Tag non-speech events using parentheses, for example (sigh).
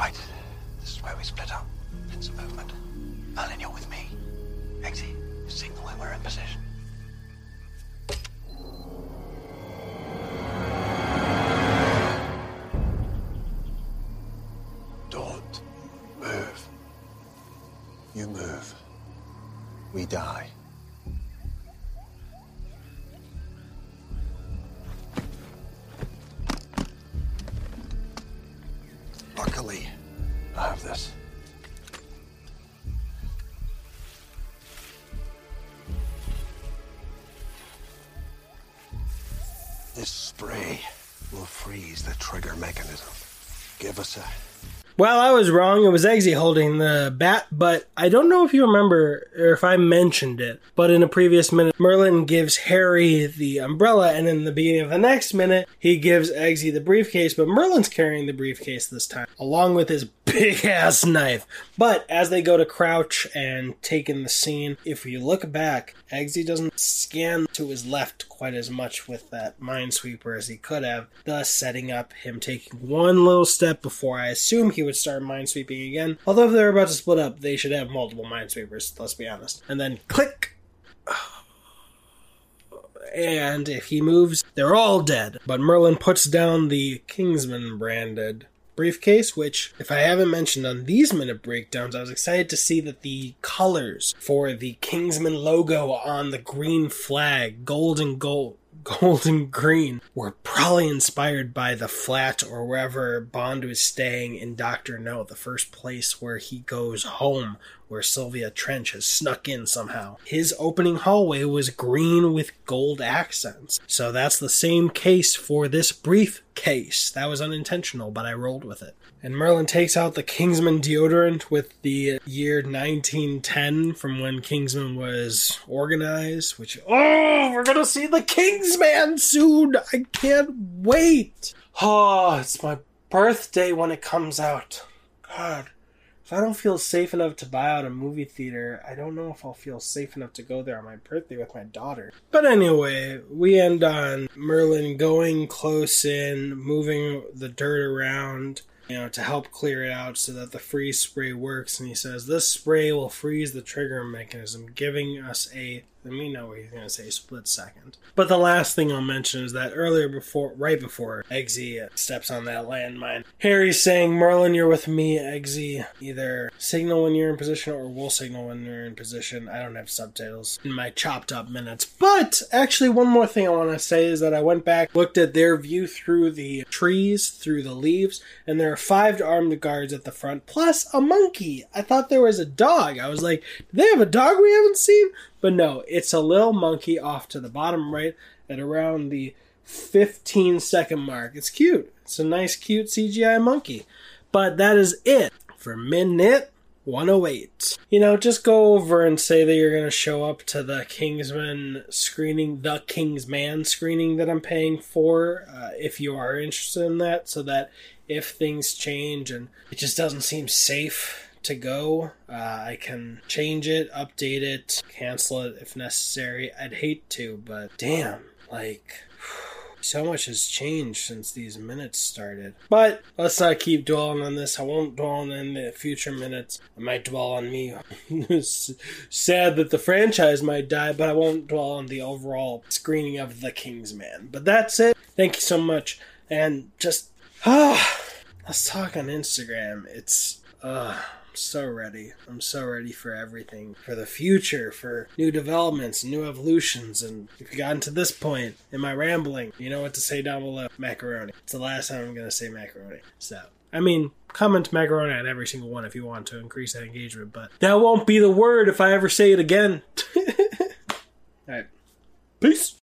Right. This is where we split up. It's a movement. Merlin, you're with me. Eggsy, signal when we're in position. Don't move. You move. We die. Luckily, I have this. This spray will freeze the trigger mechanism. Give us a Well, I was wrong. It was Eggsy holding the bat, but I don't know if you remember or if I mentioned it. But in a previous minute, Merlin gives Harry the umbrella, and in the beginning of the next minute, he gives Eggsy the briefcase, but Merlin's carrying the briefcase this time, along with his (laughs) big ass knife. But as they go to crouch and take in the scene, if you look back, Eggsy doesn't scan to his left quite as much with that minesweeper as he could have, thus setting up him taking one little step before I assume he would start minesweeping again. Although if they're about to split up, they should have multiple minesweepers, let's be honest. And then click! And if he moves, they're all dead. But Merlin puts down the Kingsman branded briefcase, which, if I haven't mentioned on these minute breakdowns, I was excited to see that the colors for the Kingsman logo on the green flag, gold and gold, gold and green, were probably inspired by the flat or wherever Bond was staying in Doctor No, the first place where he goes home, where Sylvia Trench has snuck in somehow. His opening hallway was green with gold accents. So that's the same case for this briefcase. That was unintentional, but I rolled with it. And Merlin takes out the Kingsman deodorant with the year 1910 from when Kingsman was organized, which, oh, we're gonna see the Kingsman soon! I can't wait! Oh, it's my birthday when it comes out. God. If I don't feel safe enough to buy out a movie theater, I don't know if I'll feel safe enough to go there on my birthday with my daughter. But anyway, we end on Merlin going close in, moving the dirt around, you know, to help clear it out so that the freeze spray works. And he says, This spray will freeze the trigger mechanism, giving us a let me know what he's gonna say split second. But the last thing I'll mention is that earlier before right before Eggsy steps on that landmine, Harry's saying, Merlin, you're with me, Eggsy. Either signal when you're in position or we'll signal when you're in position. I don't have subtitles in my chopped up minutes. But actually one more thing I wanna say is that I went back, looked at their view through the trees, through the leaves, and there are five armed guards at the front, plus a monkey. I thought there was a dog. I was like, do they have a dog we haven't seen? But no, it's a little monkey off to the bottom right at around the 15 second mark. It's cute. It's a nice, cute CGI monkey. But that is it for minute 108. You know, just go over and say that you're going to show up to the Kingsman screening, the Kingsman screening that I'm paying for, uh, if you are interested in that, so that if things change and it just doesn't seem safe to go. Uh, I can change it, update it, cancel it if necessary. I'd hate to, but damn, like. (sighs) So much has changed since these minutes started. But let's not keep dwelling on this. I won't dwell on the future minutes. I might dwell on me. (laughs) sad that the franchise might die, but I won't dwell on the overall screening of The Kingsman. But that's it. Thank you so much. And just, (sighs) ah, let's talk on Instagram. It's, uh, I'm so ready. I'm so ready for everything, for the future, for new developments, new evolutions. And if you gotten to this point in my rambling, you know what to say down below. Macaroni. It's the last time I'm going to say macaroni. So, I mean, comment macaroni on every single one if you want to increase that engagement, but that won't be the word if I ever say it again. (laughs) All right. Peace.